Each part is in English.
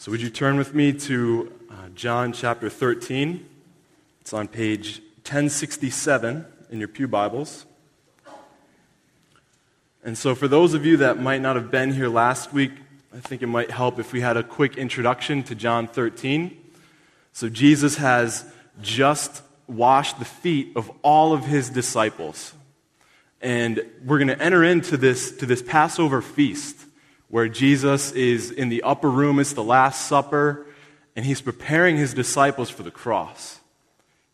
So, would you turn with me to uh, John chapter 13? It's on page 1067 in your Pew Bibles. And so, for those of you that might not have been here last week, I think it might help if we had a quick introduction to John 13. So, Jesus has just washed the feet of all of his disciples. And we're going to enter into this, to this Passover feast where Jesus is in the upper room. It's the Last Supper, and he's preparing his disciples for the cross.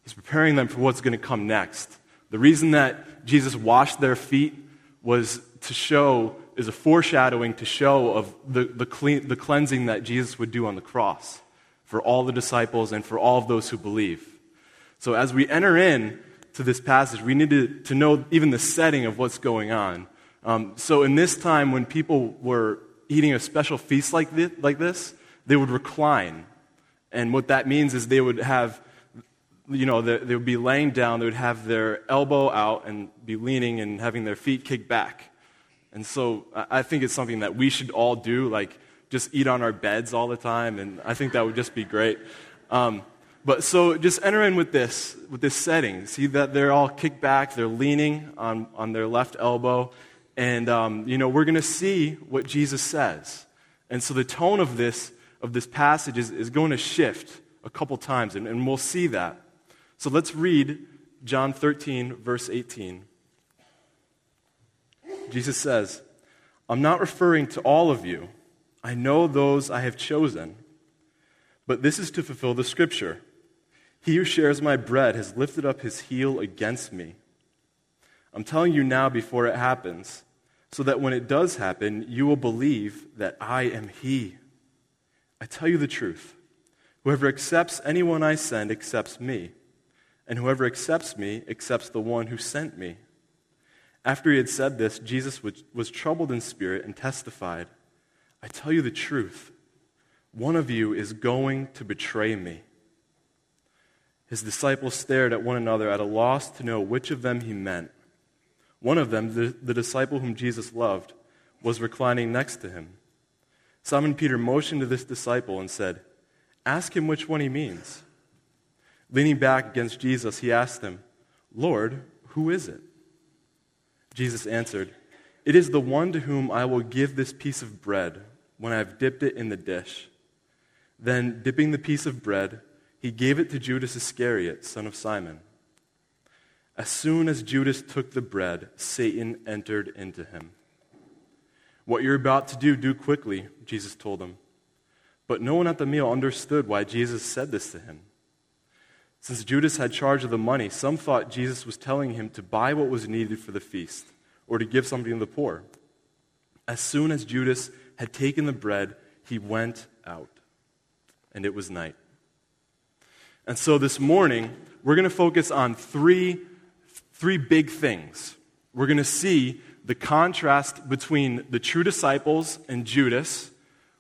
He's preparing them for what's going to come next. The reason that Jesus washed their feet was to show, is a foreshadowing to show of the, the, clean, the cleansing that Jesus would do on the cross for all the disciples and for all of those who believe. So as we enter in to this passage, we need to, to know even the setting of what's going on. Um, so in this time when people were eating a special feast like this, like this, they would recline. And what that means is they would have, you know, they, they would be laying down, they would have their elbow out and be leaning and having their feet kicked back. And so I think it's something that we should all do, like just eat on our beds all the time, and I think that would just be great. Um, but so just enter in with this, with this setting. See that they're all kicked back, they're leaning on, on their left elbow, and, um, you know, we're going to see what Jesus says. And so the tone of this, of this passage is, is going to shift a couple times, and, and we'll see that. So let's read John 13, verse 18. Jesus says, I'm not referring to all of you. I know those I have chosen. But this is to fulfill the scripture. He who shares my bread has lifted up his heel against me. I'm telling you now before it happens so that when it does happen, you will believe that I am He. I tell you the truth. Whoever accepts anyone I send accepts me, and whoever accepts me accepts the one who sent me. After he had said this, Jesus was troubled in spirit and testified, I tell you the truth. One of you is going to betray me. His disciples stared at one another at a loss to know which of them he meant. One of them, the, the disciple whom Jesus loved, was reclining next to him. Simon Peter motioned to this disciple and said, Ask him which one he means. Leaning back against Jesus, he asked him, Lord, who is it? Jesus answered, It is the one to whom I will give this piece of bread when I have dipped it in the dish. Then, dipping the piece of bread, he gave it to Judas Iscariot, son of Simon. As soon as Judas took the bread, Satan entered into him. What you're about to do, do quickly, Jesus told him. But no one at the meal understood why Jesus said this to him. Since Judas had charge of the money, some thought Jesus was telling him to buy what was needed for the feast or to give something to the poor. As soon as Judas had taken the bread, he went out, and it was night. And so this morning, we're going to focus on three three big things. We're going to see the contrast between the true disciples and Judas.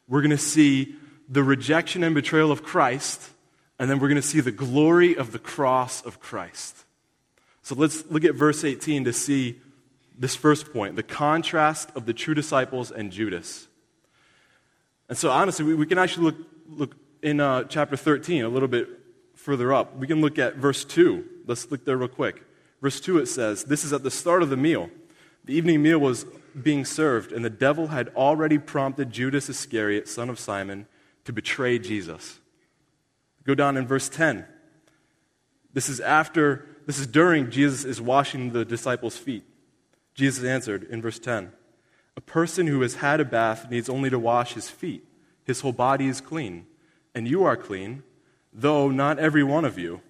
We're going to see the rejection and betrayal of Christ. And then we're going to see the glory of the cross of Christ. So let's look at verse 18 to see this first point the contrast of the true disciples and Judas. And so, honestly, we, we can actually look, look in uh, chapter 13 a little bit further up. We can look at verse 2. Let's look there real quick. Verse 2 it says, This is at the start of the meal. The evening meal was being served, and the devil had already prompted Judas Iscariot, son of Simon, to betray Jesus. Go down in verse 10. This is after, this is during Jesus is washing the disciples' feet. Jesus answered in verse 10 A person who has had a bath needs only to wash his feet. His whole body is clean, and you are clean, though not every one of you.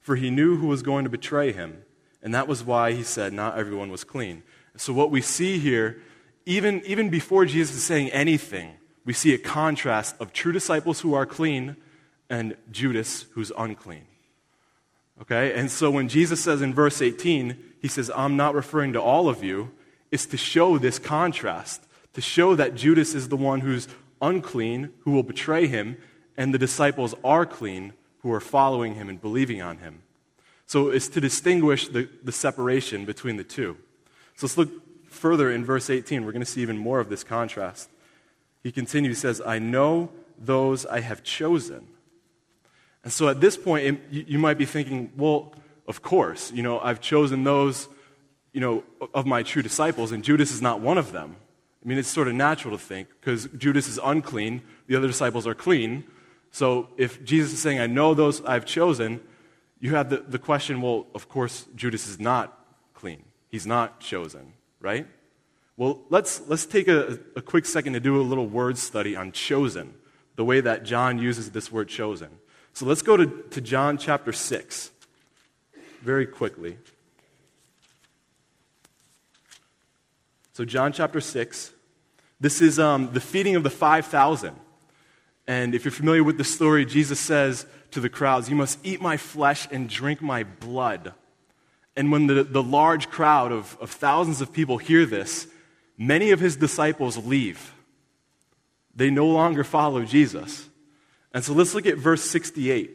For he knew who was going to betray him. And that was why he said not everyone was clean. So, what we see here, even, even before Jesus is saying anything, we see a contrast of true disciples who are clean and Judas who's unclean. Okay? And so, when Jesus says in verse 18, he says, I'm not referring to all of you, it's to show this contrast, to show that Judas is the one who's unclean, who will betray him, and the disciples are clean, who are following him and believing on him. So it's to distinguish the, the separation between the two. So let's look further in verse 18. We're going to see even more of this contrast. He continues, he says, I know those I have chosen. And so at this point, you might be thinking, well, of course, you know, I've chosen those, you know, of my true disciples, and Judas is not one of them. I mean, it's sort of natural to think because Judas is unclean, the other disciples are clean. So if Jesus is saying, I know those I've chosen, you have the, the question, well, of course, Judas is not clean. He's not chosen, right? Well, let's, let's take a, a quick second to do a little word study on chosen, the way that John uses this word chosen. So let's go to, to John chapter 6 very quickly. So, John chapter 6. This is um, the feeding of the 5,000. And if you're familiar with the story, Jesus says to the crowds, You must eat my flesh and drink my blood. And when the, the large crowd of, of thousands of people hear this, many of his disciples leave. They no longer follow Jesus. And so let's look at verse 68.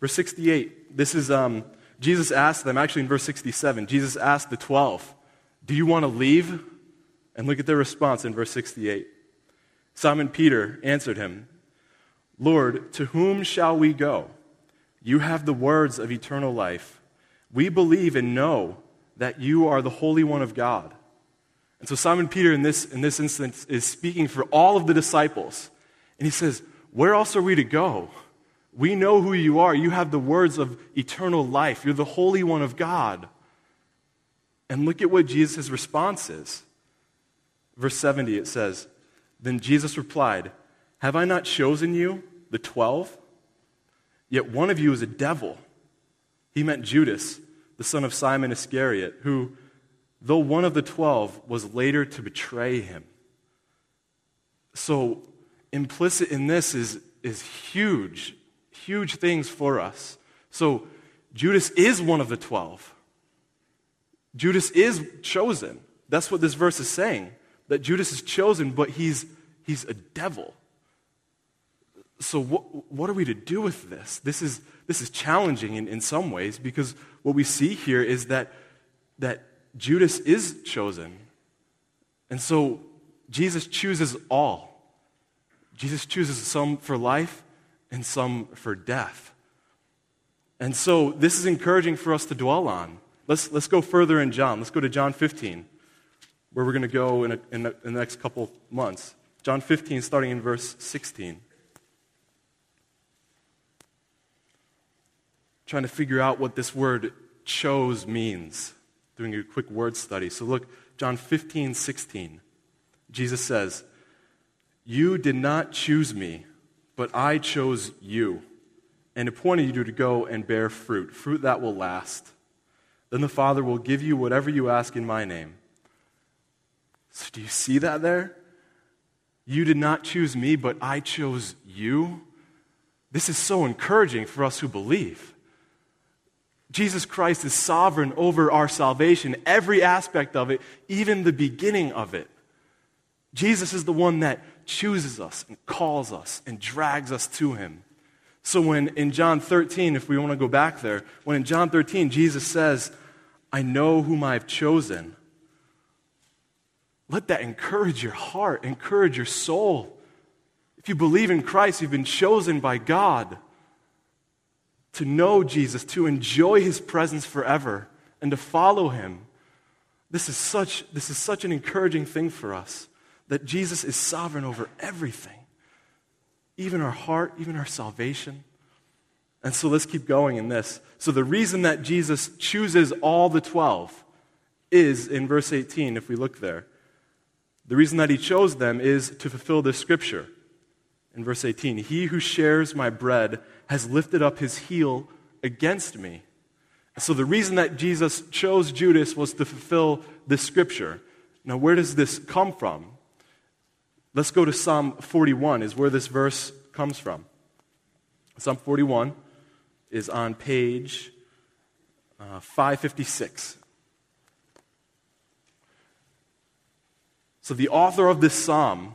Verse 68, this is um, Jesus asked them, actually in verse 67, Jesus asked the 12, Do you want to leave? And look at their response in verse 68. Simon Peter answered him, Lord, to whom shall we go? You have the words of eternal life. We believe and know that you are the Holy One of God. And so Simon Peter, in this, in this instance, is speaking for all of the disciples. And he says, Where else are we to go? We know who you are. You have the words of eternal life. You're the Holy One of God. And look at what Jesus' response is. Verse 70, it says, Then Jesus replied, Have I not chosen you, the twelve? Yet one of you is a devil. He meant Judas, the son of Simon Iscariot, who, though one of the twelve, was later to betray him. So, implicit in this is, is huge, huge things for us. So, Judas is one of the twelve. Judas is chosen. That's what this verse is saying that Judas is chosen, but he's, he's a devil. So, what, what are we to do with this? This is, this is challenging in, in some ways because what we see here is that, that Judas is chosen. And so, Jesus chooses all. Jesus chooses some for life and some for death. And so, this is encouraging for us to dwell on. Let's, let's go further in John. Let's go to John 15 where we're going to go in, a, in, in the next couple months. John 15, starting in verse 16. Trying to figure out what this word chose means, doing a quick word study. So look, John 15, 16. Jesus says, You did not choose me, but I chose you and appointed you to go and bear fruit, fruit that will last. Then the Father will give you whatever you ask in my name. So, do you see that there? You did not choose me, but I chose you. This is so encouraging for us who believe. Jesus Christ is sovereign over our salvation, every aspect of it, even the beginning of it. Jesus is the one that chooses us and calls us and drags us to him. So, when in John 13, if we want to go back there, when in John 13, Jesus says, I know whom I've chosen, let that encourage your heart, encourage your soul. If you believe in Christ, you've been chosen by God to know Jesus, to enjoy his presence forever, and to follow him. This is such, this is such an encouraging thing for us that Jesus is sovereign over everything, even our heart, even our salvation. And so let's keep going in this. So, the reason that Jesus chooses all the 12 is in verse 18, if we look there. The reason that he chose them is to fulfill this scripture. In verse 18, he who shares my bread has lifted up his heel against me. So the reason that Jesus chose Judas was to fulfill this scripture. Now, where does this come from? Let's go to Psalm 41, is where this verse comes from. Psalm 41 is on page uh, 556. So, the author of this psalm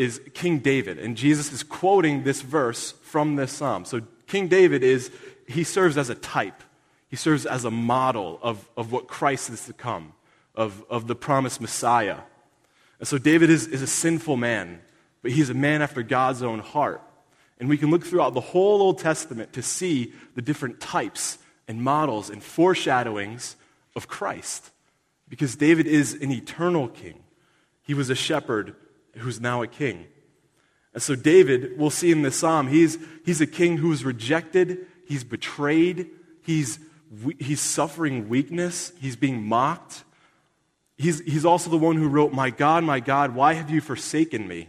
is King David, and Jesus is quoting this verse from this psalm. So, King David is, he serves as a type, he serves as a model of, of what Christ is to come, of, of the promised Messiah. And so, David is, is a sinful man, but he's a man after God's own heart. And we can look throughout the whole Old Testament to see the different types and models and foreshadowings of Christ. Because David is an eternal king. He was a shepherd who's now a king. And so, David, we'll see in this psalm, he's, he's a king who is rejected, he's betrayed, he's, he's suffering weakness, he's being mocked. He's, he's also the one who wrote, My God, my God, why have you forsaken me?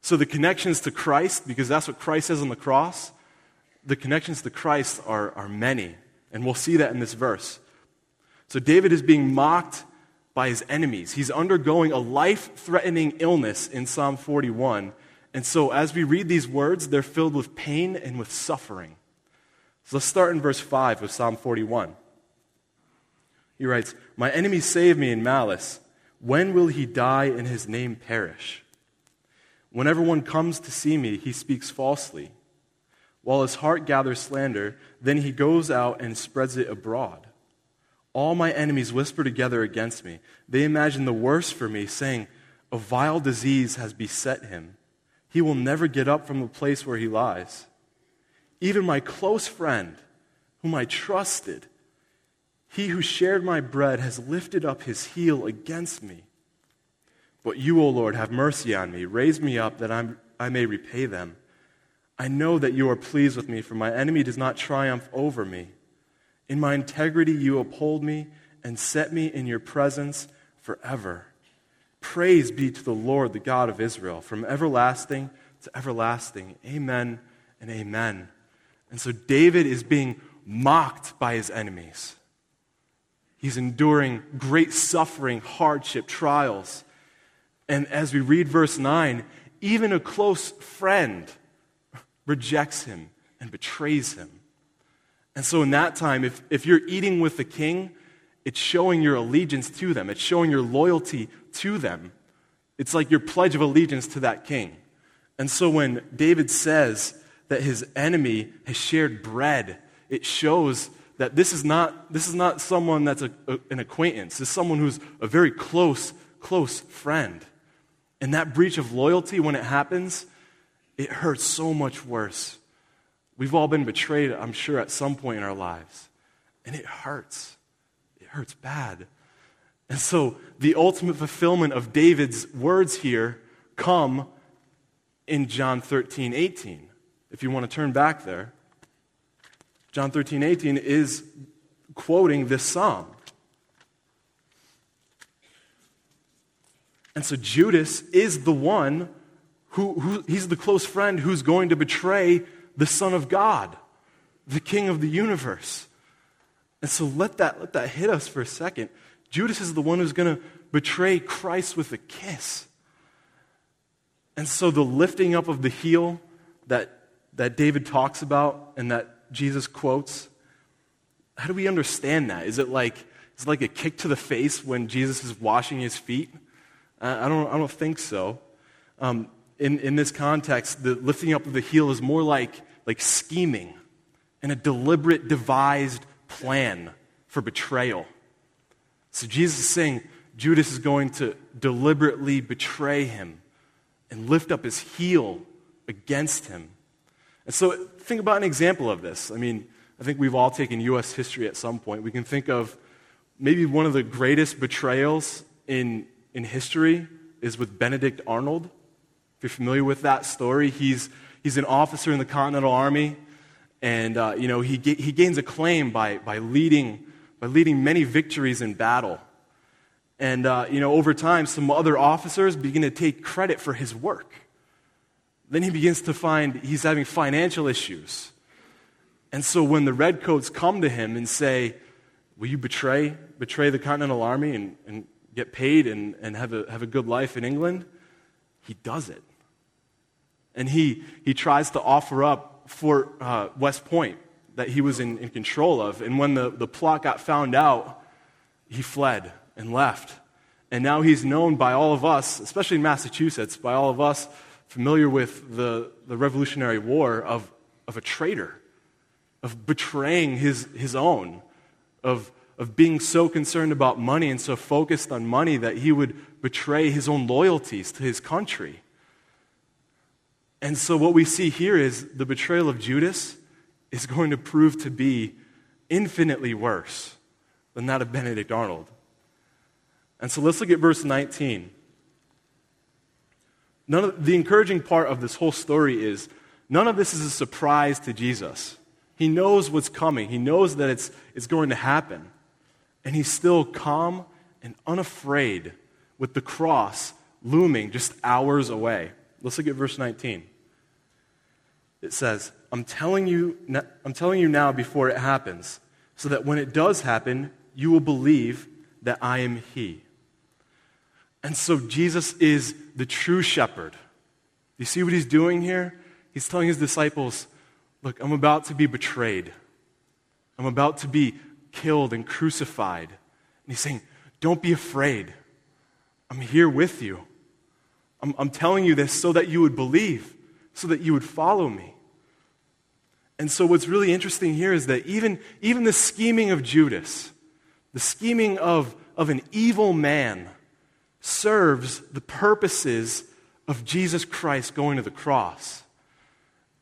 So, the connections to Christ, because that's what Christ says on the cross, the connections to Christ are, are many. And we'll see that in this verse. So, David is being mocked by his enemies. He's undergoing a life threatening illness in Psalm 41. And so, as we read these words, they're filled with pain and with suffering. So, let's start in verse 5 of Psalm 41. He writes, My enemies save me in malice. When will he die and his name perish? Whenever one comes to see me, he speaks falsely. While his heart gathers slander, then he goes out and spreads it abroad. All my enemies whisper together against me. They imagine the worst for me, saying, A vile disease has beset him. He will never get up from the place where he lies. Even my close friend, whom I trusted, he who shared my bread has lifted up his heel against me. But you, O Lord, have mercy on me. Raise me up that I'm, I may repay them. I know that you are pleased with me, for my enemy does not triumph over me. In my integrity, you uphold me and set me in your presence forever. Praise be to the Lord, the God of Israel, from everlasting to everlasting. Amen and amen. And so David is being mocked by his enemies. He's enduring great suffering, hardship, trials. And as we read verse 9, even a close friend rejects him and betrays him. And so, in that time, if, if you're eating with the king, it's showing your allegiance to them, it's showing your loyalty to them. It's like your pledge of allegiance to that king. And so, when David says that his enemy has shared bread, it shows that this is not, this is not someone that's a, a, an acquaintance. This is someone who's a very close, close friend. And that breach of loyalty, when it happens, it hurts so much worse. We've all been betrayed, I'm sure, at some point in our lives. And it hurts. It hurts bad. And so the ultimate fulfillment of David's words here come in John 13, 18. If you want to turn back there. John 13, 18 is quoting this psalm. And so Judas is the one who, who, he's the close friend who's going to betray the Son of God, the King of the universe. And so let that, let that hit us for a second. Judas is the one who's going to betray Christ with a kiss. And so the lifting up of the heel that, that David talks about and that Jesus quotes, how do we understand that? Is it like, is it like a kick to the face when Jesus is washing his feet? I, don't, I don't think so. Um, in, in this context, the lifting up of the heel is more like, like scheming and a deliberate, devised plan for betrayal. So Jesus is saying Judas is going to deliberately betray him and lift up his heel against him. And so think about an example of this. I mean, I think we've all taken U.S. history at some point. We can think of maybe one of the greatest betrayals in, in history is with Benedict Arnold. If you're familiar with that story, he's, he's an officer in the Continental Army, and uh, you know, he, he gains acclaim by, by, leading, by leading many victories in battle. And uh, you know, over time, some other officers begin to take credit for his work. Then he begins to find he's having financial issues. And so when the redcoats come to him and say, Will you betray, betray the Continental Army and, and get paid and, and have, a, have a good life in England? He does it. And he, he tries to offer up Fort uh, West Point that he was in, in control of. And when the, the plot got found out, he fled and left. And now he's known by all of us, especially in Massachusetts, by all of us familiar with the, the Revolutionary War of, of a traitor, of betraying his, his own, of, of being so concerned about money and so focused on money that he would betray his own loyalties to his country. And so, what we see here is the betrayal of Judas is going to prove to be infinitely worse than that of Benedict Arnold. And so, let's look at verse 19. None of, the encouraging part of this whole story is none of this is a surprise to Jesus. He knows what's coming, he knows that it's, it's going to happen. And he's still calm and unafraid with the cross looming just hours away. Let's look at verse 19. It says, I'm telling you, I'm telling you now before it happens, so that when it does happen, you will believe that I am He. And so Jesus is the true shepherd. You see what he's doing here? He's telling his disciples, Look, I'm about to be betrayed. I'm about to be killed and crucified. And he's saying, Don't be afraid. I'm here with you. I'm, I'm telling you this so that you would believe, so that you would follow me. And so, what's really interesting here is that even, even the scheming of Judas, the scheming of, of an evil man, serves the purposes of Jesus Christ going to the cross.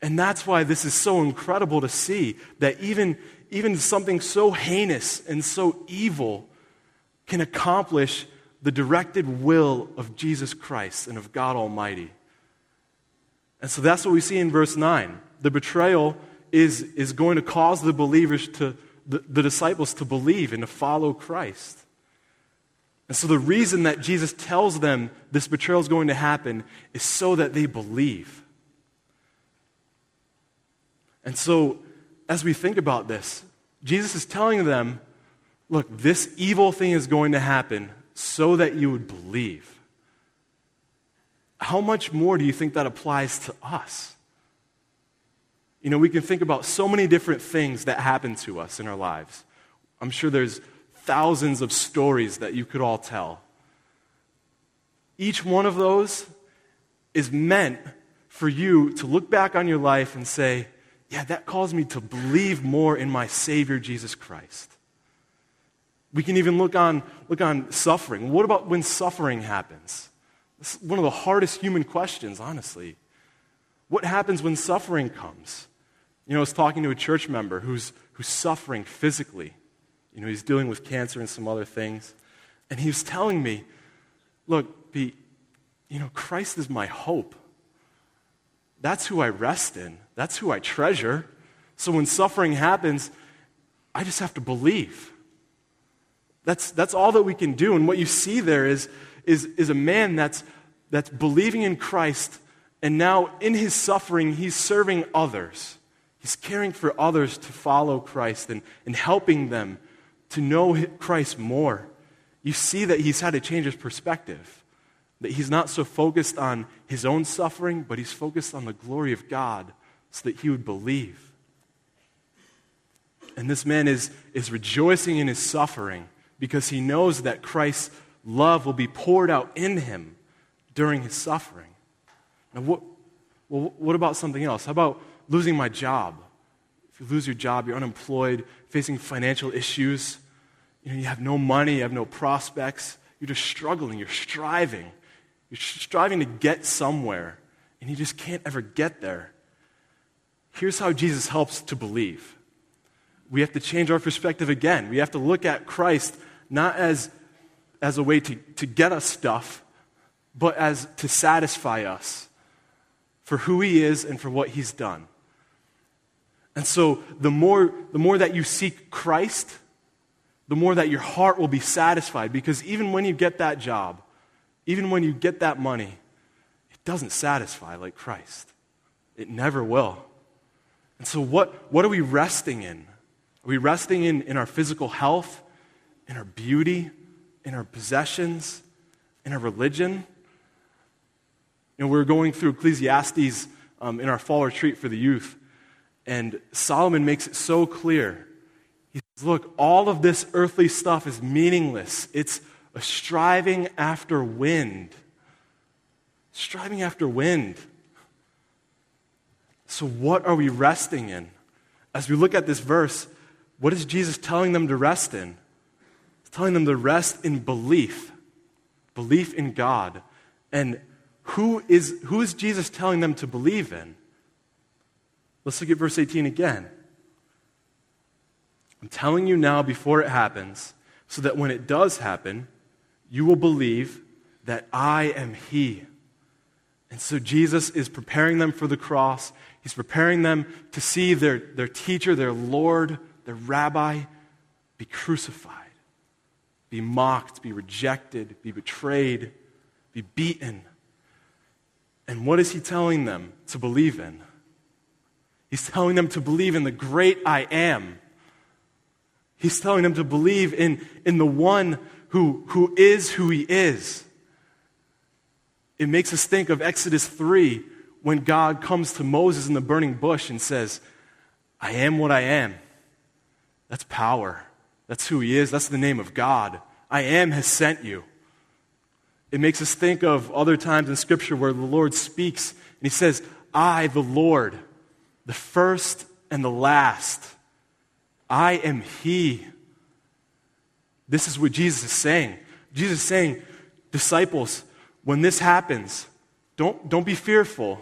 And that's why this is so incredible to see that even, even something so heinous and so evil can accomplish the directed will of Jesus Christ and of God Almighty. And so that's what we see in verse 9. The betrayal is, is going to cause the believers to, the, the disciples to believe and to follow Christ. And so the reason that Jesus tells them this betrayal is going to happen is so that they believe. And so, as we think about this, Jesus is telling them, look, this evil thing is going to happen so that you would believe. How much more do you think that applies to us? You know, we can think about so many different things that happen to us in our lives. I'm sure there's thousands of stories that you could all tell. Each one of those is meant for you to look back on your life and say, yeah, that calls me to believe more in my Savior, Jesus Christ. We can even look on, look on suffering. What about when suffering happens? Is one of the hardest human questions, honestly. What happens when suffering comes? You know, I was talking to a church member who's, who's suffering physically. You know, he's dealing with cancer and some other things. And he was telling me, look, Pete, you know, Christ is my hope. That's who I rest in. That's who I treasure. So when suffering happens, I just have to believe. That's, that's all that we can do. And what you see there is, is, is a man that's, that's believing in Christ, and now in his suffering, he's serving others. He's caring for others to follow Christ and, and helping them to know Christ more. You see that he's had to change his perspective. That he's not so focused on his own suffering, but he's focused on the glory of God so that he would believe. And this man is, is rejoicing in his suffering because he knows that Christ's love will be poured out in him during his suffering. Now, what, well, what about something else? How about losing my job? If you lose your job, you're unemployed, facing financial issues, you, know, you have no money, you have no prospects, you're just struggling, you're striving. You're striving to get somewhere, and you just can't ever get there. Here's how Jesus helps to believe. We have to change our perspective again. We have to look at Christ not as, as a way to, to get us stuff, but as to satisfy us for who he is and for what he's done. And so the more, the more that you seek Christ, the more that your heart will be satisfied. Because even when you get that job, even when you get that money, it doesn't satisfy like Christ. It never will. And so, what, what are we resting in? Are we resting in, in our physical health, in our beauty, in our possessions, in our religion? You know, we are going through Ecclesiastes um, in our fall retreat for the youth, and Solomon makes it so clear. He says, Look, all of this earthly stuff is meaningless. It's a striving after wind. Striving after wind. So, what are we resting in? As we look at this verse, what is Jesus telling them to rest in? Telling them to rest in belief, belief in God. And who is, who is Jesus telling them to believe in? Let's look at verse 18 again. I'm telling you now before it happens, so that when it does happen, you will believe that I am He. And so Jesus is preparing them for the cross. He's preparing them to see their, their teacher, their Lord, their rabbi be crucified, be mocked, be rejected, be betrayed, be beaten. And what is he telling them to believe in? He's telling them to believe in the great I am. He's telling them to believe in, in the one who, who is who he is. It makes us think of Exodus 3 when God comes to Moses in the burning bush and says, I am what I am. That's power. That's who he is. That's the name of God. I am has sent you. It makes us think of other times in Scripture where the Lord speaks and he says, I, the Lord, the first and the last. I am he. This is what Jesus is saying. Jesus is saying, disciples, when this happens, don't, don't be fearful,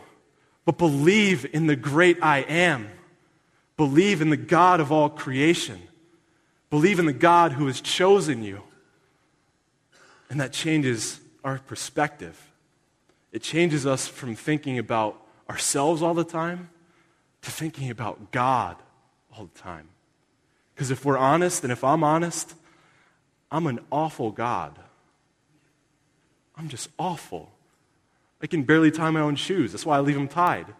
but believe in the great I am. Believe in the God of all creation. Believe in the God who has chosen you. And that changes our perspective. It changes us from thinking about ourselves all the time to thinking about God all the time. Because if we're honest, and if I'm honest, I'm an awful God. I'm just awful. I can barely tie my own shoes. That's why I leave them tied.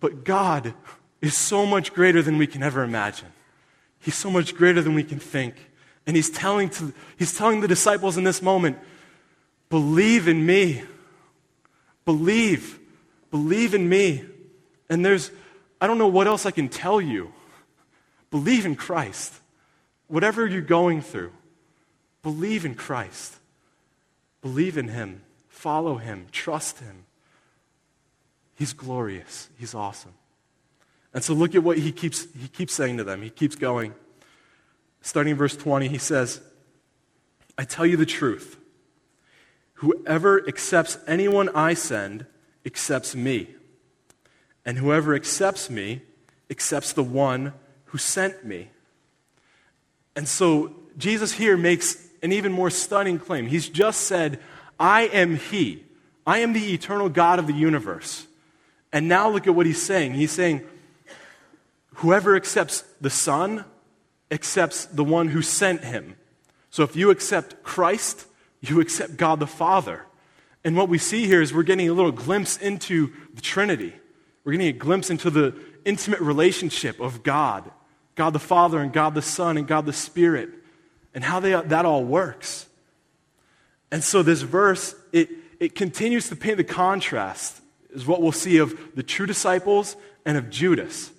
But God is so much greater than we can ever imagine. He's so much greater than we can think. And he's telling, to, he's telling the disciples in this moment, believe in me. Believe. Believe in me. And there's, I don't know what else I can tell you. Believe in Christ. Whatever you're going through, believe in Christ. Believe in Him. Follow Him. Trust Him. He's glorious. He's awesome. And so look at what he keeps, he keeps saying to them. He keeps going. Starting in verse 20, he says, I tell you the truth. Whoever accepts anyone I send accepts me. And whoever accepts me accepts the one who sent me. And so Jesus here makes an even more stunning claim. He's just said, I am He. I am the eternal God of the universe. And now look at what he's saying. He's saying, Whoever accepts the Son accepts the one who sent him. So if you accept Christ, you accept God the Father. And what we see here is we're getting a little glimpse into the Trinity. We're getting a glimpse into the intimate relationship of God God the Father, and God the Son, and God the Spirit, and how they, that all works. And so this verse, it, it continues to paint the contrast is what we'll see of the true disciples and of Judas.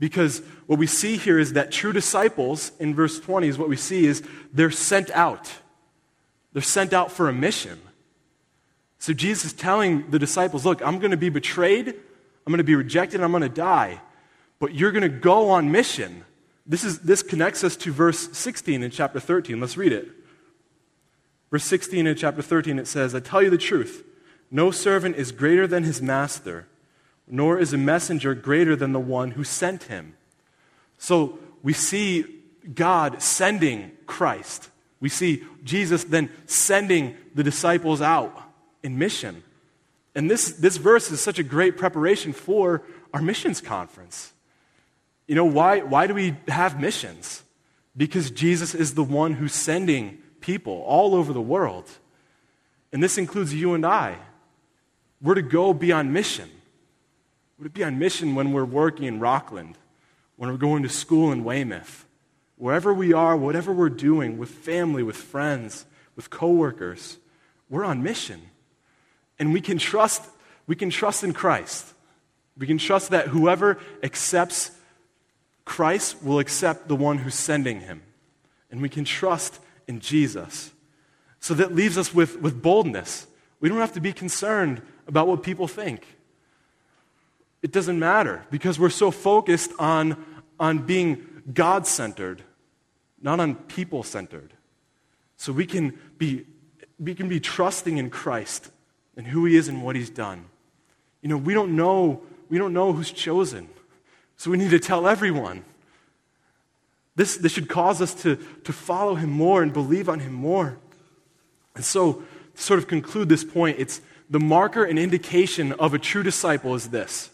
Because what we see here is that true disciples, in verse 20, is what we see is they're sent out. They're sent out for a mission. So Jesus is telling the disciples, look, I'm going to be betrayed, I'm going to be rejected, I'm going to die, but you're going to go on mission. This, is, this connects us to verse 16 in chapter 13. Let's read it. Verse 16 in chapter 13, it says, I tell you the truth. No servant is greater than his master, nor is a messenger greater than the one who sent him. So we see God sending Christ. We see Jesus then sending the disciples out in mission. And this, this verse is such a great preparation for our missions conference. You know, why, why do we have missions? Because Jesus is the one who's sending people all over the world. And this includes you and I. We're to go be on mission. We're to be on mission when we're working in Rockland, when we're going to school in Weymouth. Wherever we are, whatever we're doing, with family, with friends, with coworkers, we're on mission. And we can trust, we can trust in Christ. We can trust that whoever accepts Christ will accept the one who's sending him. And we can trust in Jesus. So that leaves us with, with boldness. We don't have to be concerned about what people think. It doesn't matter because we're so focused on, on being God centered, not on people centered. So we can be we can be trusting in Christ and who he is and what he's done. You know, we don't know, we don't know who's chosen. So we need to tell everyone. This, this should cause us to, to follow him more and believe on him more. And so, to sort of conclude this point, it's the marker and indication of a true disciple is this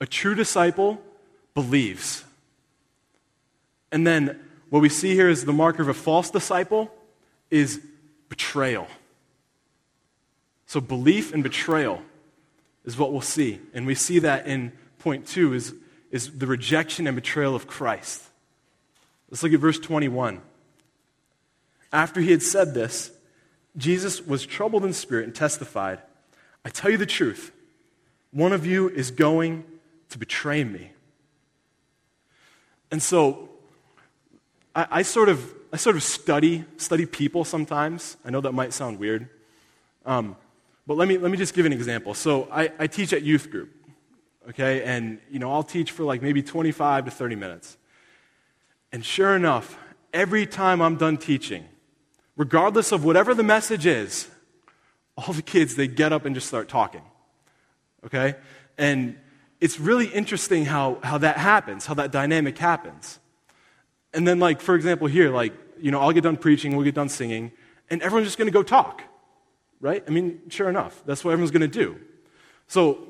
a true disciple believes. And then what we see here is the marker of a false disciple is betrayal. So belief and betrayal is what we'll see. And we see that in point two is, is the rejection and betrayal of Christ. Let's look at verse 21. After he had said this, Jesus was troubled in spirit and testified, I tell you the truth, one of you is going to betray me. And so I, I, sort of I sort of study study people sometimes. I know that might sound weird, um, but let me let me just give an example. So I, I teach at youth group, okay, and you know I'll teach for like maybe 25 to 30 minutes, and sure enough, every time I'm done teaching, regardless of whatever the message is, all the kids they get up and just start talking, okay, and it's really interesting how, how that happens, how that dynamic happens. And then, like, for example, here, like, you know, I'll get done preaching, we'll get done singing, and everyone's just going to go talk, right? I mean, sure enough, that's what everyone's going to do. So,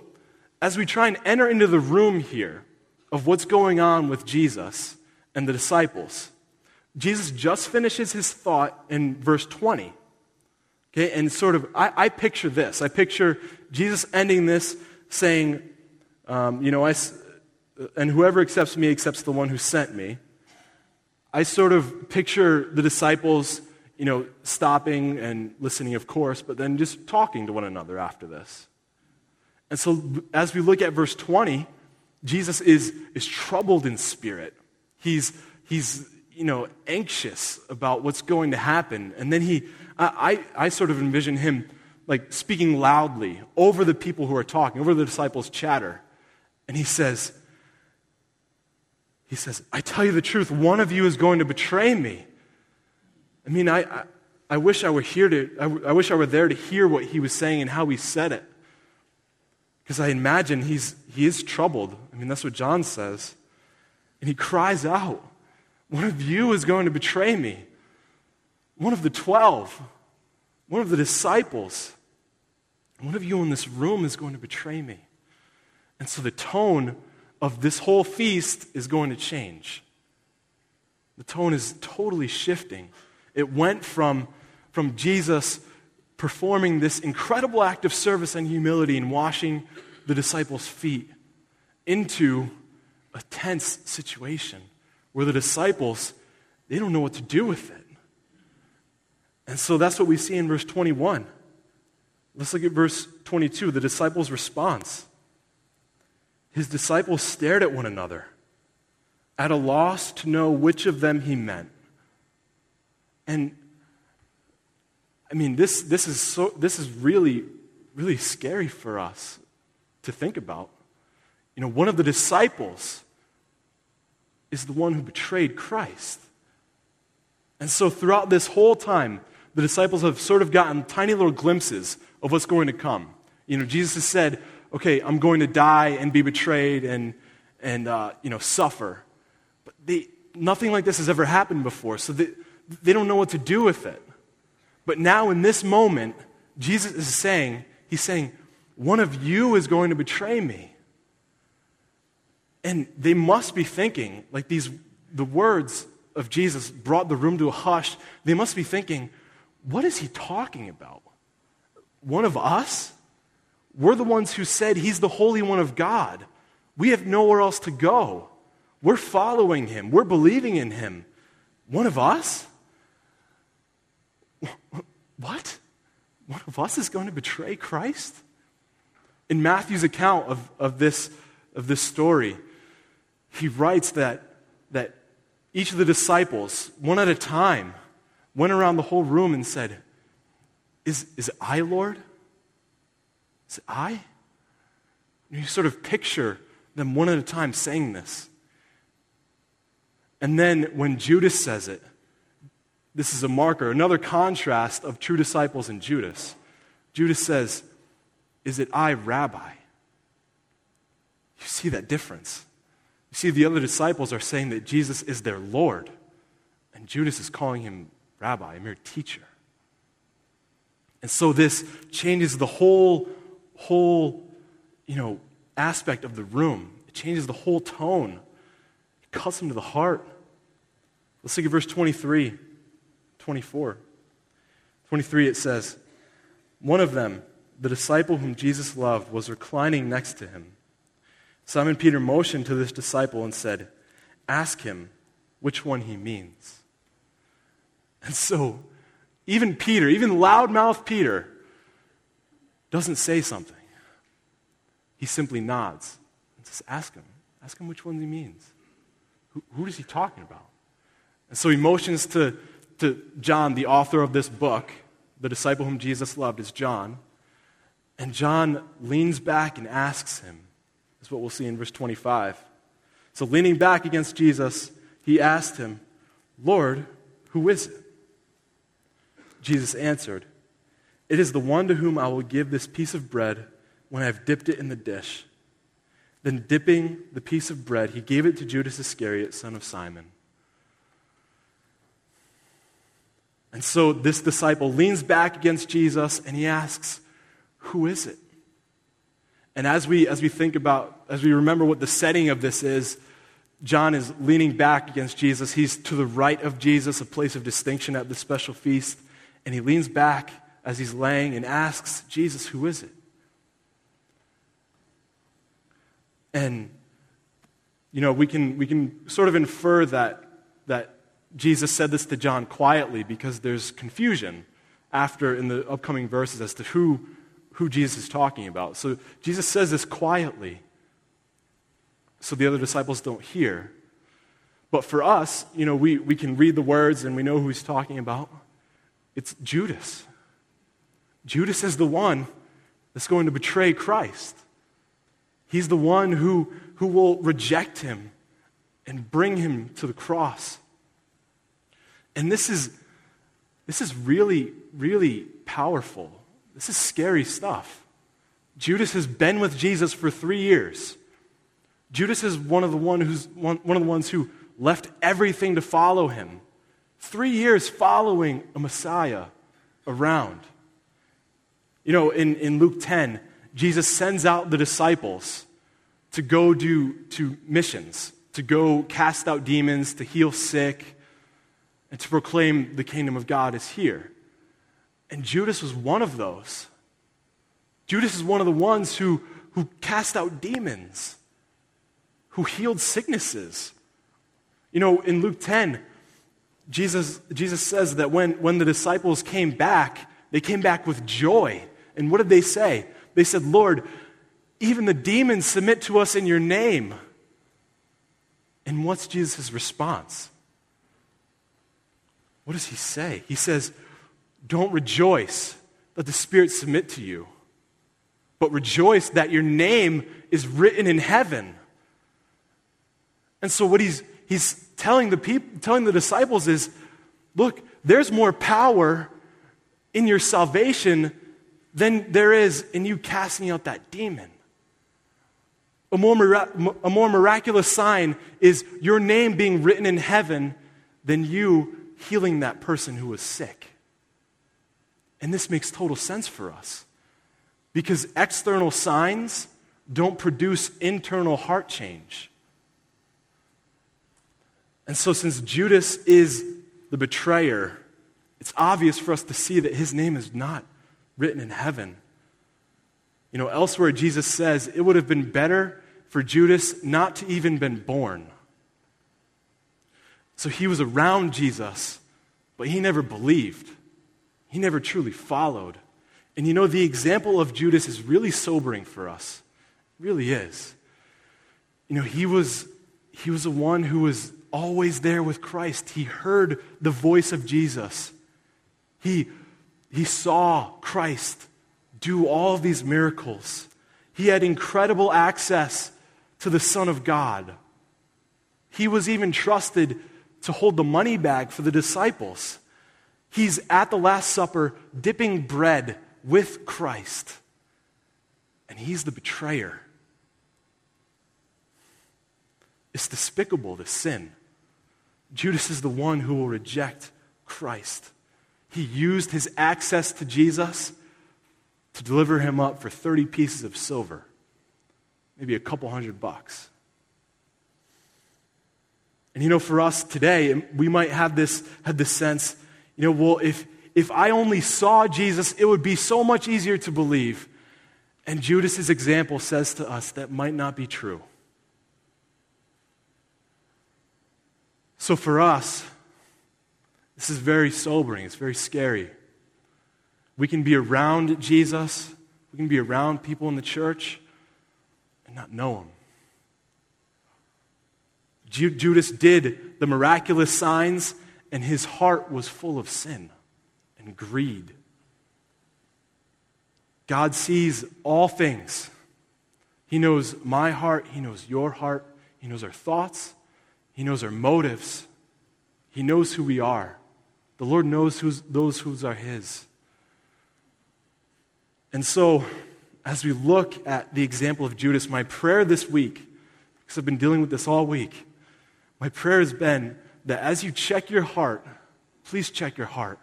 as we try and enter into the room here of what's going on with Jesus and the disciples, Jesus just finishes his thought in verse 20. Okay, and sort of, I, I picture this. I picture Jesus ending this saying, um, you know, I, and whoever accepts me accepts the one who sent me. I sort of picture the disciples, you know, stopping and listening, of course, but then just talking to one another after this. And so as we look at verse 20, Jesus is, is troubled in spirit. He's, he's, you know, anxious about what's going to happen. And then he, I, I, I sort of envision him like speaking loudly over the people who are talking, over the disciples' chatter. And he says, he says, I tell you the truth, one of you is going to betray me. I mean, I, I, I wish I were here to, I, I wish I were there to hear what he was saying and how he said it. Because I imagine he's, he is troubled. I mean, that's what John says. And he cries out, One of you is going to betray me. One of the twelve, one of the disciples, one of you in this room is going to betray me. And so the tone of this whole feast is going to change. The tone is totally shifting. It went from, from Jesus performing this incredible act of service and humility and washing the disciples' feet into a tense situation where the disciples they don't know what to do with it. And so that's what we see in verse 21. Let's look at verse 22, the disciples' response his disciples stared at one another, at a loss to know which of them he meant. And I mean, this, this, is, so, this is really, really scary for us to think about. You know, one of the disciples is the one who betrayed Christ. And so, throughout this whole time, the disciples have sort of gotten tiny little glimpses of what's going to come. You know, Jesus has said, okay, I'm going to die and be betrayed and, and uh, you know, suffer. But they, nothing like this has ever happened before, so they, they don't know what to do with it. But now, in this moment, Jesus is saying, He's saying, one of you is going to betray me. And they must be thinking, like these, the words of Jesus brought the room to a hush. They must be thinking, what is he talking about? One of us? We're the ones who said he's the Holy One of God. We have nowhere else to go. We're following him, we're believing in him. One of us? What? One of us is going to betray Christ? In Matthew's account of, of, this, of this story, he writes that, that each of the disciples, one at a time, went around the whole room and said, Is, is I Lord? Is it I? You sort of picture them one at a time saying this. And then when Judas says it, This is a marker, another contrast of true disciples and Judas. Judas says, Is it I, Rabbi? You see that difference. You see, the other disciples are saying that Jesus is their Lord, and Judas is calling him Rabbi, a mere teacher. And so this changes the whole, whole, you know, aspect of the room. It changes the whole tone. It cuts them to the heart. Let's look at verse 23, 24. 23, it says, One of them, the disciple whom Jesus loved, was reclining next to him. Simon Peter motioned to this disciple and said, Ask him which one he means. And so, even Peter, even loudmouth Peter, doesn't say something. He simply nods and says, Ask him. Ask him which one he means. Who, who is he talking about? And so he motions to, to John, the author of this book, the disciple whom Jesus loved is John. And John leans back and asks him, is what we'll see in verse 25. So, leaning back against Jesus, he asked him, Lord, who is it? Jesus answered, It is the one to whom I will give this piece of bread when I have dipped it in the dish. Then, dipping the piece of bread, he gave it to Judas Iscariot, son of Simon. And so this disciple leans back against Jesus and he asks, Who is it? And as we, as we think about, as we remember what the setting of this is, John is leaning back against Jesus. He's to the right of Jesus, a place of distinction at the special feast. And he leans back as he's laying and asks Jesus, Who is it? And, you know, we can, we can sort of infer that, that Jesus said this to John quietly because there's confusion after in the upcoming verses as to who who Jesus is talking about. So Jesus says this quietly so the other disciples don't hear. But for us, you know, we, we can read the words and we know who he's talking about. It's Judas. Judas is the one that's going to betray Christ. He's the one who, who will reject him and bring him to the cross. And this is, this is really, really powerful this is scary stuff. Judas has been with Jesus for three years. Judas is one of the one who's one, one of the ones who left everything to follow him. Three years following a Messiah around. You know, in, in Luke 10, Jesus sends out the disciples to go do to missions, to go cast out demons, to heal sick, and to proclaim the kingdom of God is here. And Judas was one of those. Judas is one of the ones who, who cast out demons, who healed sicknesses. You know, in Luke 10, Jesus, Jesus says that when, when the disciples came back, they came back with joy. And what did they say? They said, Lord, even the demons submit to us in your name. And what's Jesus' response? What does he say? He says, don't rejoice that the spirits submit to you, but rejoice that your name is written in heaven. And so, what he's, he's telling, the people, telling the disciples is look, there's more power in your salvation than there is in you casting out that demon. A more, a more miraculous sign is your name being written in heaven than you healing that person who was sick. And this makes total sense for us because external signs don't produce internal heart change. And so, since Judas is the betrayer, it's obvious for us to see that his name is not written in heaven. You know, elsewhere, Jesus says it would have been better for Judas not to even been born. So he was around Jesus, but he never believed. He never truly followed. And you know, the example of Judas is really sobering for us. It really is. You know, he was, he was the one who was always there with Christ. He heard the voice of Jesus. He, he saw Christ do all these miracles. He had incredible access to the Son of God. He was even trusted to hold the money bag for the disciples. He's at the Last Supper dipping bread with Christ, and he's the betrayer. It's despicable, the sin. Judas is the one who will reject Christ. He used his access to Jesus to deliver him up for 30 pieces of silver, maybe a couple hundred bucks. And you know, for us today, we might have this, have this sense, you know, well, if, if I only saw Jesus, it would be so much easier to believe. And Judas's example says to us that might not be true. So for us, this is very sobering, it's very scary. We can be around Jesus, we can be around people in the church and not know him. Judas did the miraculous signs, and his heart was full of sin and greed. God sees all things. He knows my heart, He knows your heart, He knows our thoughts, He knows our motives, He knows who we are. The Lord knows who's, those who are His. And so, as we look at the example of Judas, my prayer this week, because I've been dealing with this all week, my prayer has been that as you check your heart, please check your heart.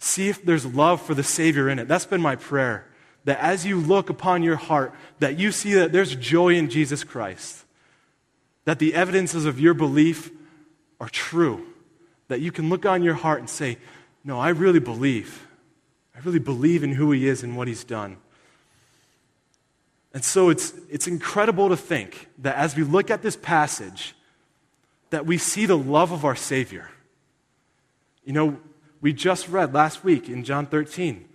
See if there's love for the Savior in it. That's been my prayer. That as you look upon your heart, that you see that there's joy in Jesus Christ. That the evidences of your belief are true. That you can look on your heart and say, No, I really believe. I really believe in who He is and what He's done. And so it's, it's incredible to think that as we look at this passage, that we see the love of our Savior. You know, we just read last week in John 13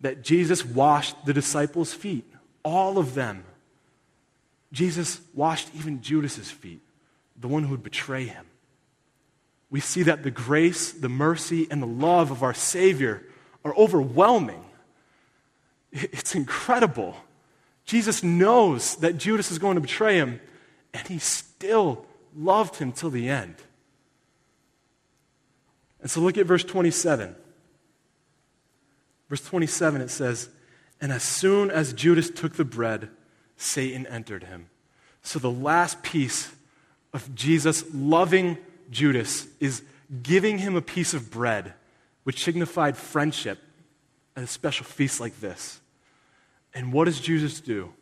that Jesus washed the disciples' feet, all of them. Jesus washed even Judas's feet, the one who would betray him. We see that the grace, the mercy, and the love of our Savior are overwhelming. It's incredible. Jesus knows that Judas is going to betray him, and he still loved him till the end. And so look at verse 27. Verse 27, it says, And as soon as Judas took the bread, Satan entered him. So the last piece of Jesus loving Judas is giving him a piece of bread, which signified friendship at a special feast like this. And what does Judas do?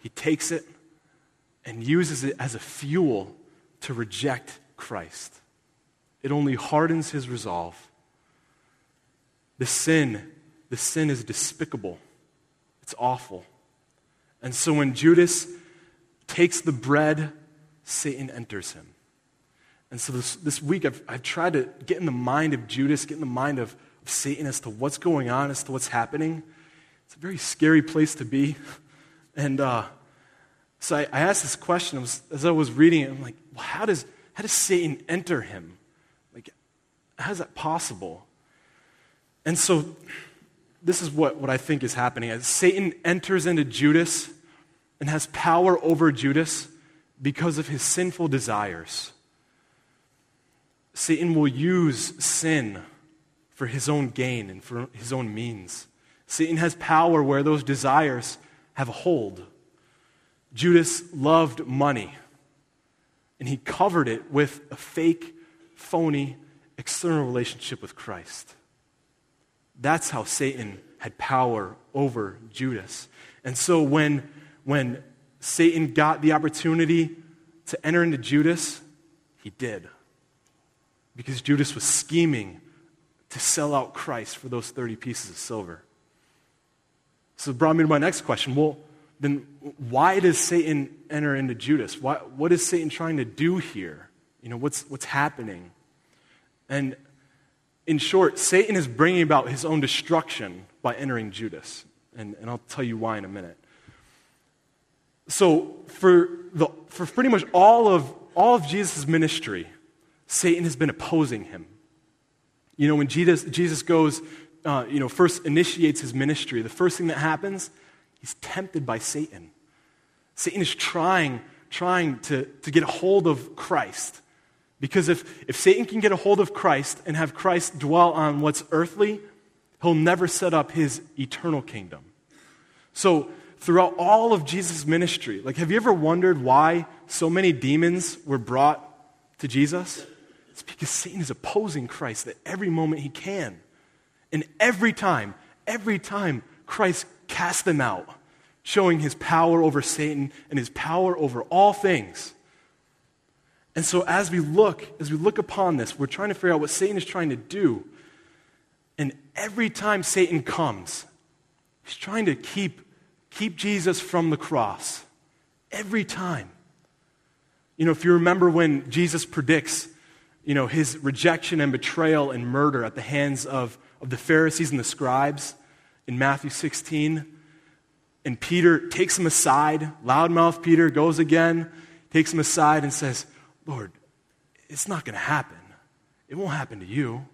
He takes it and uses it as a fuel to reject Christ. It only hardens his resolve. The sin, the sin is despicable. It's awful. And so when Judas takes the bread, Satan enters him. And so this, this week, I've, I've tried to get in the mind of Judas, get in the mind of, of Satan as to what's going on, as to what's happening. It's a very scary place to be. And uh, so I, I, asked this question was, as I was reading it. I'm like, well, how does, how does Satan enter him? Like, how is that possible? And so this is what, what I think is happening. As Satan enters into Judas and has power over Judas because of his sinful desires. Satan will use sin for his own gain and for his own means. Satan has power where those desires have a hold. Judas loved money, and he covered it with a fake, phony, external relationship with Christ. That's how Satan had power over Judas. And so when, when Satan got the opportunity to enter into Judas, he did. Because Judas was scheming to sell out Christ for those 30 pieces of silver. So it brought me to my next question. Well, then why does Satan enter into Judas? Why, what is Satan trying to do here? You know, what's, what's happening? And in short, Satan is bringing about his own destruction by entering Judas. And, and I'll tell you why in a minute. So, for, the, for pretty much all of, all of Jesus' ministry, Satan has been opposing him. You know, when Jesus, Jesus goes, uh, you know, first initiates his ministry, the first thing that happens He's tempted by Satan. Satan is trying, trying to, to get a hold of Christ, Because if, if Satan can get a hold of Christ and have Christ dwell on what's earthly, he'll never set up his eternal kingdom. So, throughout all of Jesus' ministry, like, have you ever wondered why so many demons were brought to Jesus? It's because Satan is opposing Christ at every moment he can. And every time, every time Christ casts them out, showing his power over Satan and his power over all things. And so as we look, as we look upon this, we're trying to figure out what Satan is trying to do. And every time Satan comes, he's trying to keep, keep Jesus from the cross. Every time. You know, if you remember when Jesus predicts, you know, his rejection and betrayal and murder at the hands of, of the Pharisees and the scribes in Matthew 16, and Peter takes him aside, loudmouth Peter goes again, takes him aside and says, Lord, it's not going to happen. It won't happen to you.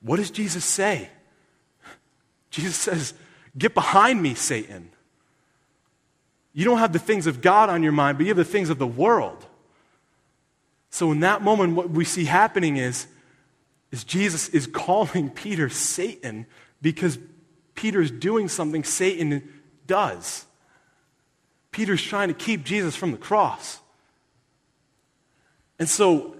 What does Jesus say? Jesus says, Get behind me, Satan. You don't have the things of God on your mind, but you have the things of the world. So, in that moment, what we see happening is, is Jesus is calling Peter Satan because Peter's doing something Satan does. Peter's trying to keep Jesus from the cross. And so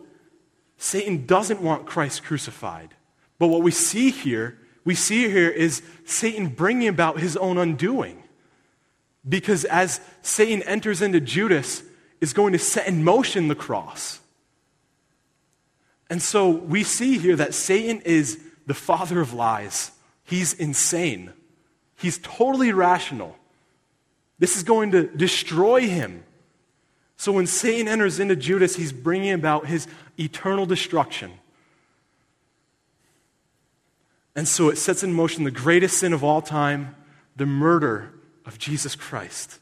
Satan doesn't want Christ crucified. But what we see here, we see here is Satan bringing about his own undoing. Because as Satan enters into Judas, is going to set in motion the cross. And so we see here that Satan is the father of lies. He's insane. He's totally irrational. This is going to destroy him. So when Satan enters into Judas, he's bringing about his eternal destruction. And so it sets in motion the greatest sin of all time the murder of Jesus Christ.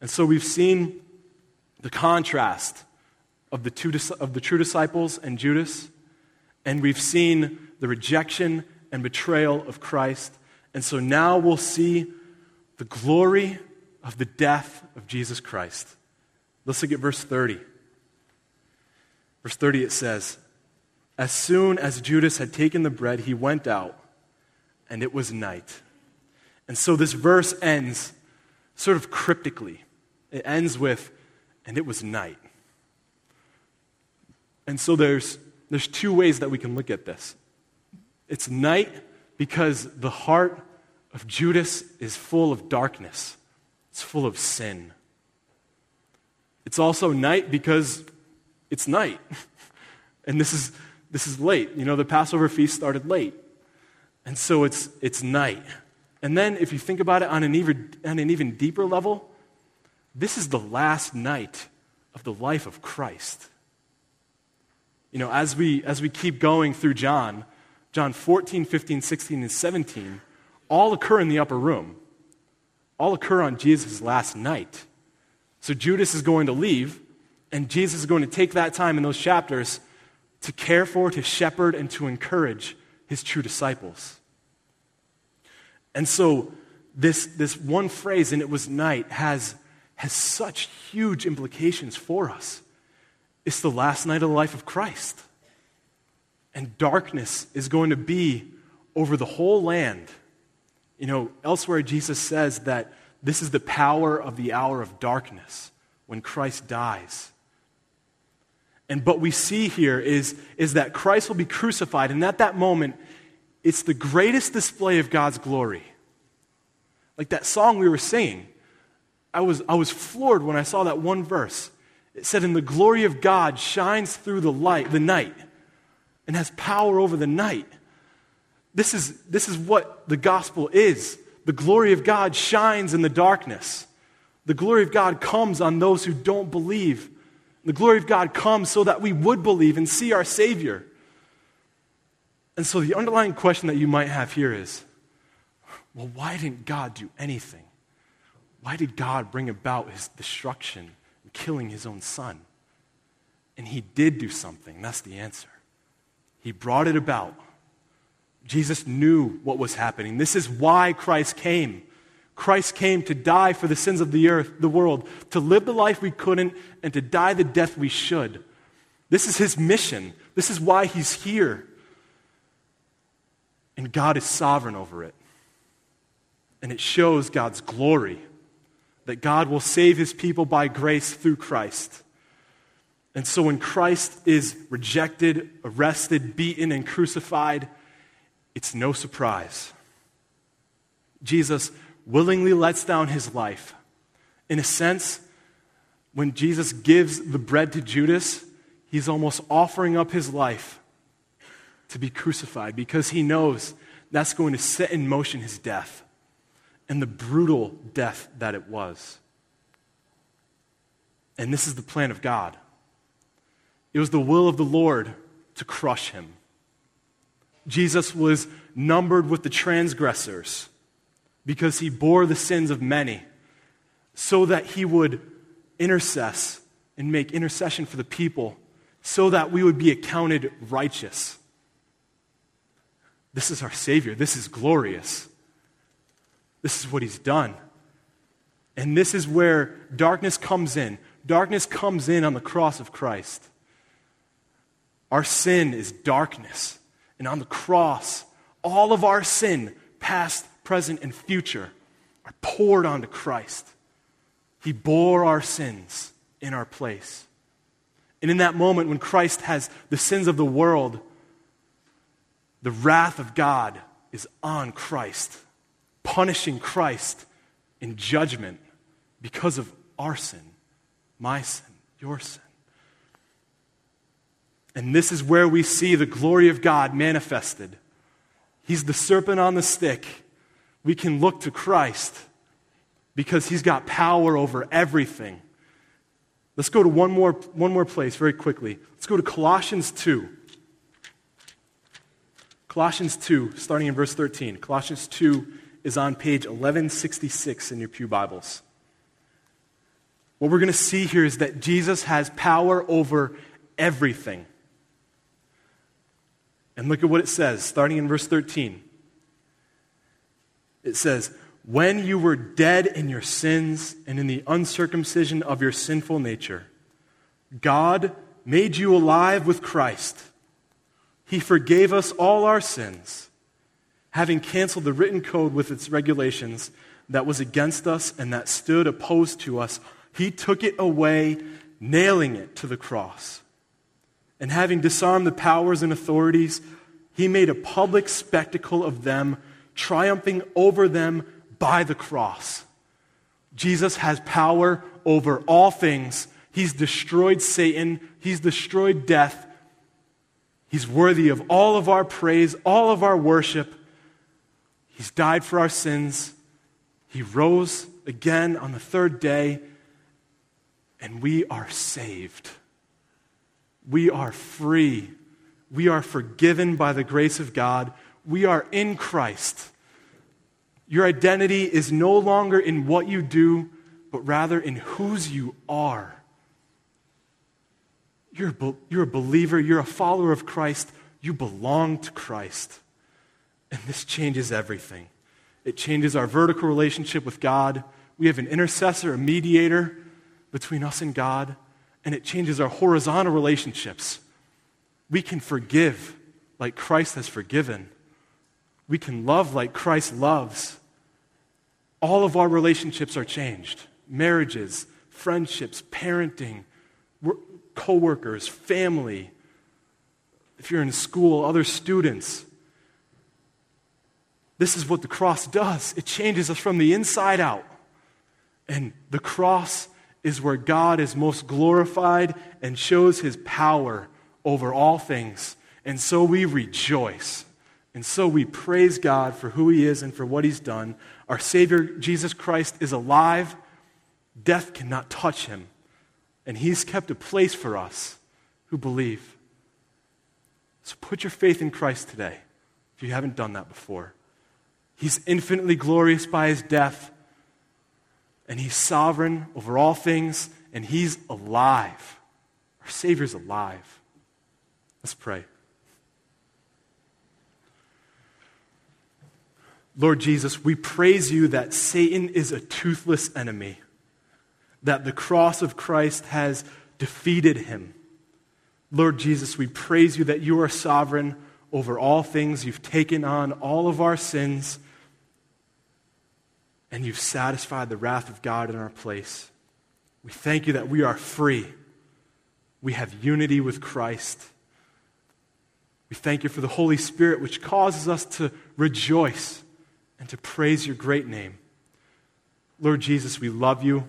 And so we've seen the contrast of the, two, of the true disciples and Judas, and we've seen the rejection and betrayal of Christ. And so now we'll see the glory of the death of Jesus Christ. Let's look at verse 30. Verse 30 it says, As soon as Judas had taken the bread, he went out, and it was night. And so this verse ends sort of cryptically. It ends with, and it was night. And so there's, there's two ways that we can look at this. It's night because the heart of Judas is full of darkness. It's full of sin. It's also night because it's night. and this is, this is late. You know, the Passover feast started late. And so it's, it's night. And then, if you think about it on an, even, on an even deeper level, this is the last night of the life of Christ. You know, as we, as we keep going through John, John 14, 15, 16, and 17 all occur in the upper room all occur on Jesus' last night. So Judas is going to leave, and Jesus is going to take that time in those chapters to care for, to shepherd, and to encourage his true disciples. And so this, this one phrase, and it was night, has, has such huge implications for us. It's the last night of the life of Christ. And darkness is going to be over the whole land you know, elsewhere, Jesus says that this is the power of the hour of darkness when Christ dies. And what we see here is, is that Christ will be crucified, and at that moment, it's the greatest display of God's glory. Like that song we were singing, I was, I was floored when I saw that one verse. It said, And the glory of God shines through the light, the night, and has power over the night. This is, this is what the gospel is. The glory of God shines in the darkness. The glory of God comes on those who don't believe. The glory of God comes so that we would believe and see our Savior. And so the underlying question that you might have here is well, why didn't God do anything? Why did God bring about his destruction killing his own son? And he did do something. That's the answer. He brought it about Jesus knew what was happening. This is why Christ came. Christ came to die for the sins of the earth, the world, to live the life we couldn't, and to die the death we should. This is his mission. This is why he's here. And God is sovereign over it. And it shows God's glory that God will save his people by grace through Christ. And so when Christ is rejected, arrested, beaten, and crucified, it's no surprise. Jesus willingly lets down his life. In a sense, when Jesus gives the bread to Judas, he's almost offering up his life to be crucified because he knows that's going to set in motion his death and the brutal death that it was. And this is the plan of God. It was the will of the Lord to crush him. Jesus was numbered with the transgressors because he bore the sins of many so that he would intercess and make intercession for the people so that we would be accounted righteous. This is our Savior. This is glorious. This is what he's done. And this is where darkness comes in. Darkness comes in on the cross of Christ. Our sin is darkness. And on the cross, all of our sin, past, present, and future, are poured onto Christ. He bore our sins in our place. And in that moment, when Christ has the sins of the world, the wrath of God is on Christ punishing Christ in judgment because of our sin, my sin, your sin. And this is where we see the glory of God manifested. He's the serpent on the stick. We can look to Christ because he's got power over everything. Let's go to one more, one more place very quickly. Let's go to Colossians 2. Colossians 2, starting in verse 13. Colossians 2, is on page 1166 in your Pew Bibles. What we're going to see here is that Jesus has power over everything. And look at what it says, starting in verse 13. It says, When you were dead in your sins and in the uncircumcision of your sinful nature, God made you alive with Christ. He forgave us all our sins having canceled the written code with its regulations that was against us and that stood opposed to us, he took it away, nailing it to the cross. And having disarmed the powers and authorities, he made a public spectacle of them, triumphing over them by the cross. Jesus has power over all things. He's destroyed Satan, he's destroyed death. He's worthy of all of our praise, all of our worship. He's died for our sins. He rose again on the third day, and we are saved. We are free. We are forgiven by the grace of God. We are in Christ. Your identity is no longer in what you do, but rather in whose you are. You're a, you're a believer, you're a follower of Christ, you belong to Christ. And this changes everything. It changes our vertical relationship with God. We have an intercessor, a mediator between us and God, and it changes our horizontal relationships. We can forgive like Christ has forgiven. We can love like Christ loves. All of our relationships are changed marriages, friendships, parenting, coworkers, family. If you're in school, other students. This is what the cross does it changes us from the inside out. And the cross is where God is most glorified and shows his power over all things. And so we rejoice. And so we praise God for who he is and for what he's done. Our Savior, Jesus Christ, is alive. Death cannot touch him. And he's kept a place for us who believe. So put your faith in Christ today if you haven't done that before. He's infinitely glorious by his death, and he's sovereign over all things, and he's alive. Our Savior's alive. Let's pray. Lord Jesus, we praise you that Satan is a toothless enemy, that the cross of Christ has defeated him. Lord Jesus, we praise you that you are sovereign over all things. You've taken on all of our sins, and you've satisfied the wrath of God in our place. We thank you that we are free. We have unity with Christ. We thank you for the Holy Spirit, which causes us to rejoice and to praise your great name. Lord Jesus, we love you.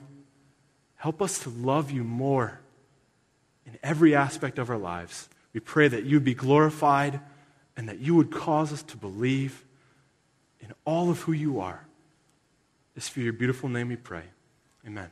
Help us to love you more in every aspect of our lives. We pray that you be glorified and that you would cause us to believe in all of who you are. It's for your beautiful name we pray. Amen.